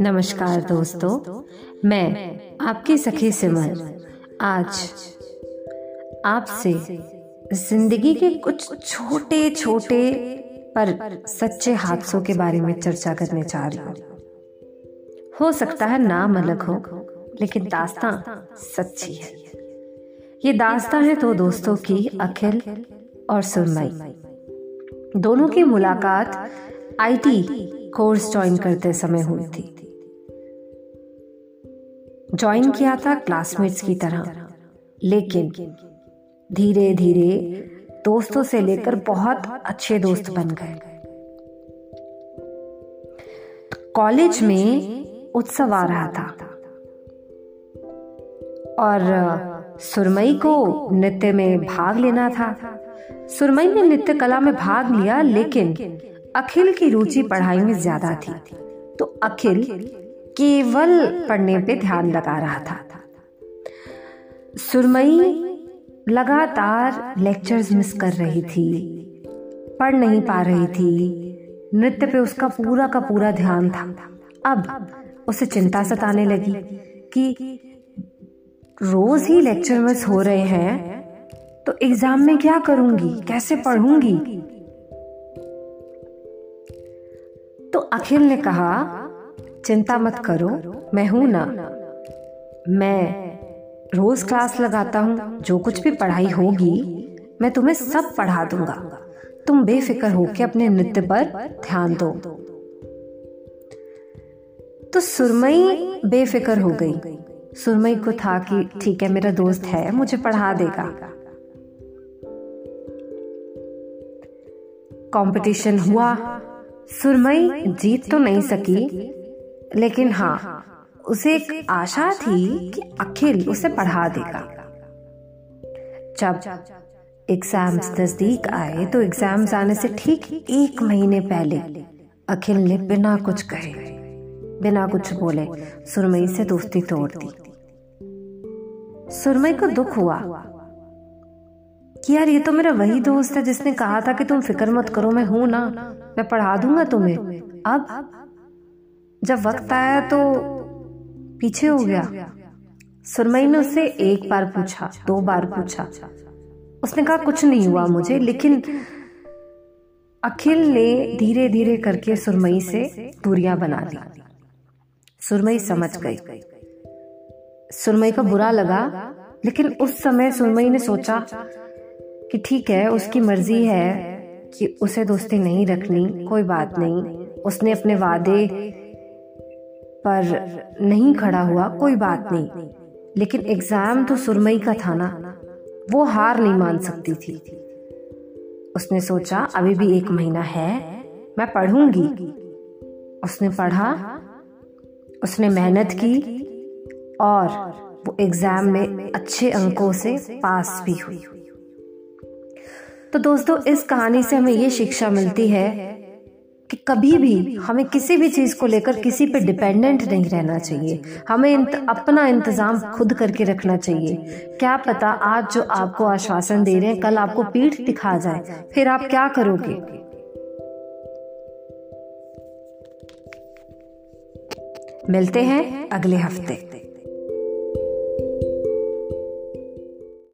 नमस्कार दोस्तों, मैं आपकी सखी सिमर। आज आपसे ज़िंदगी के कुछ छोटे छोटे पर सच्चे हादसों के बारे में चर्चा करने जा रही हूँ। हो सकता है नाम अलग हो, लेकिन दास्तां सच्ची है। ये दास्तां है तो दोस्तों की अखिल और सुरमई दोनों की मुलाकात आईटी कोर्स ज्वाइन करते समय हुई थी। ज्वाइन किया था क्लासमेट्स की तरह। लेकिन धीरे धीरे दोस्तों से लेकर बहुत अच्छे दोस्त बन गए। कॉलेज में उत्सव आ रहा था। और सुरमई को नृत्य में भाग लेना था। सुरमई ने नृत्य कला में भाग लिया, लेकिन अखिल की रुचि पढ़ाई में ज़्यादा थी। तो अखिल केवल पढ़ने पे ध्यान लगा रहा था। सुरमई लगातार लेक्चर्स मिस कर रही थी, पढ़ नहीं पा रही थी। नृत्य पे उसका पूरा का पूरा ध्यान था। अब उसे चिंता सताने लगी कि रोज ही लेक्चर मिस हो रहे हैं तो एग्ज़ाम में क्या करूँगी? कैसे पढ़ूँगी? तो अखिल ने कहा, चिंता मत करो, मैं हूँ ना। मैं रोज क्लास लगाता हूँ, जो कुछ भी पढ़ाई होगी, मैं तुम्हें सब पढ़ा दूँगा। तुम बेफिक्र होकर अपने नृत्य पर ध्यान दो। तो सुरमई बेफिक्र हो गई। सुरमई को था कि, ठीक है, मेरा दोस्त है, मुझे पढ़ा देगा। कंपटीशन हुआ। सुरमई जीत तो नहीं सकी, लेकिन हाँ उसे एक आशा थी कि अखिल उसे पढ़ा देगा। जब एग्ज़ाम्स नज़दीक आए तो एग्ज़ाम्स आने से ठीक एक महीने पहले अखिल ने बिना कुछ कहे, बिना कुछ बोले सुरमई से दोस्ती तोड़ दी। सुरमई को दुख हुआ कि यार ये तो मेरा वही दोस्त है जिसने कहा था कि तुम फ़िक्र मत करो, मैं हूँ ना, मैं पढ़ा दूँगा तुम्हें। अब जब वक्त आया तो पीछे हो गया। सुरमई ने उससे एक बार पूछा, दो बार पूछा। उसने कहा, कुछ नहीं हुआ मुझे, लेकिन अखिल ने धीरे धीरे करके सुरमई से दूरियाँ बना दी। सुरमई समझ गई। सुरमई को बुरा लगा, लेकिन उस समय सुरमई ने सोचा कि ठीक है, उसकी मर्ज़ी है कि उसे दोस्ती नहीं रखनी, कोई बात नहीं। उसने अपने वादे पर नहीं खड़ा हुआ, कोई बात नहीं। लेकिन एग्ज़ाम तो सुरमई का था ना, वो हार नहीं मान सकती थी। उसने सोचा, अभी भी एक महीना है, मैं पढ़ूँगी। उसने पढ़ा, उसने मेहनत की और वो एग्ज़ाम में अच्छे अंकों से पास भी हुई। तो दोस्तों इस कहानी से हमें ये शिक्षा मिलती है कि कभी भी हमें किसी भी चीज़ को लेकर किसी पे डिपेंडेंट नहीं रहना चाहिए। हमें इंत, अपना इंतज़ाम खुद करके रखना चाहिए। क्या पता आज जो आपको आश्वासन दे रहे हैं कल आपको पीठ दिखा जाए। फिर आप क्या करोगे? मिलते हैं अगले हफ़्ते।